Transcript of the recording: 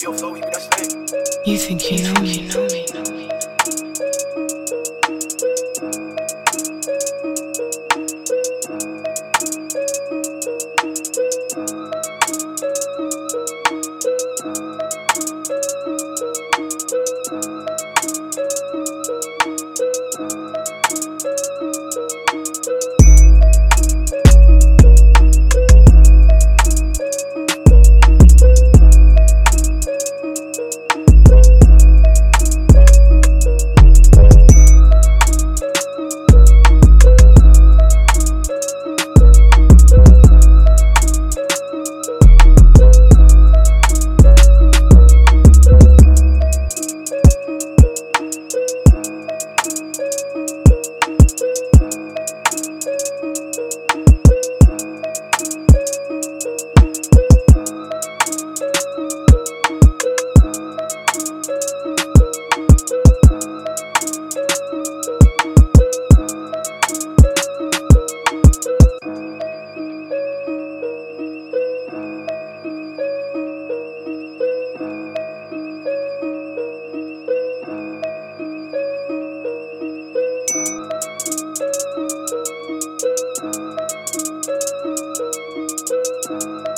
You think you know me? Thank you.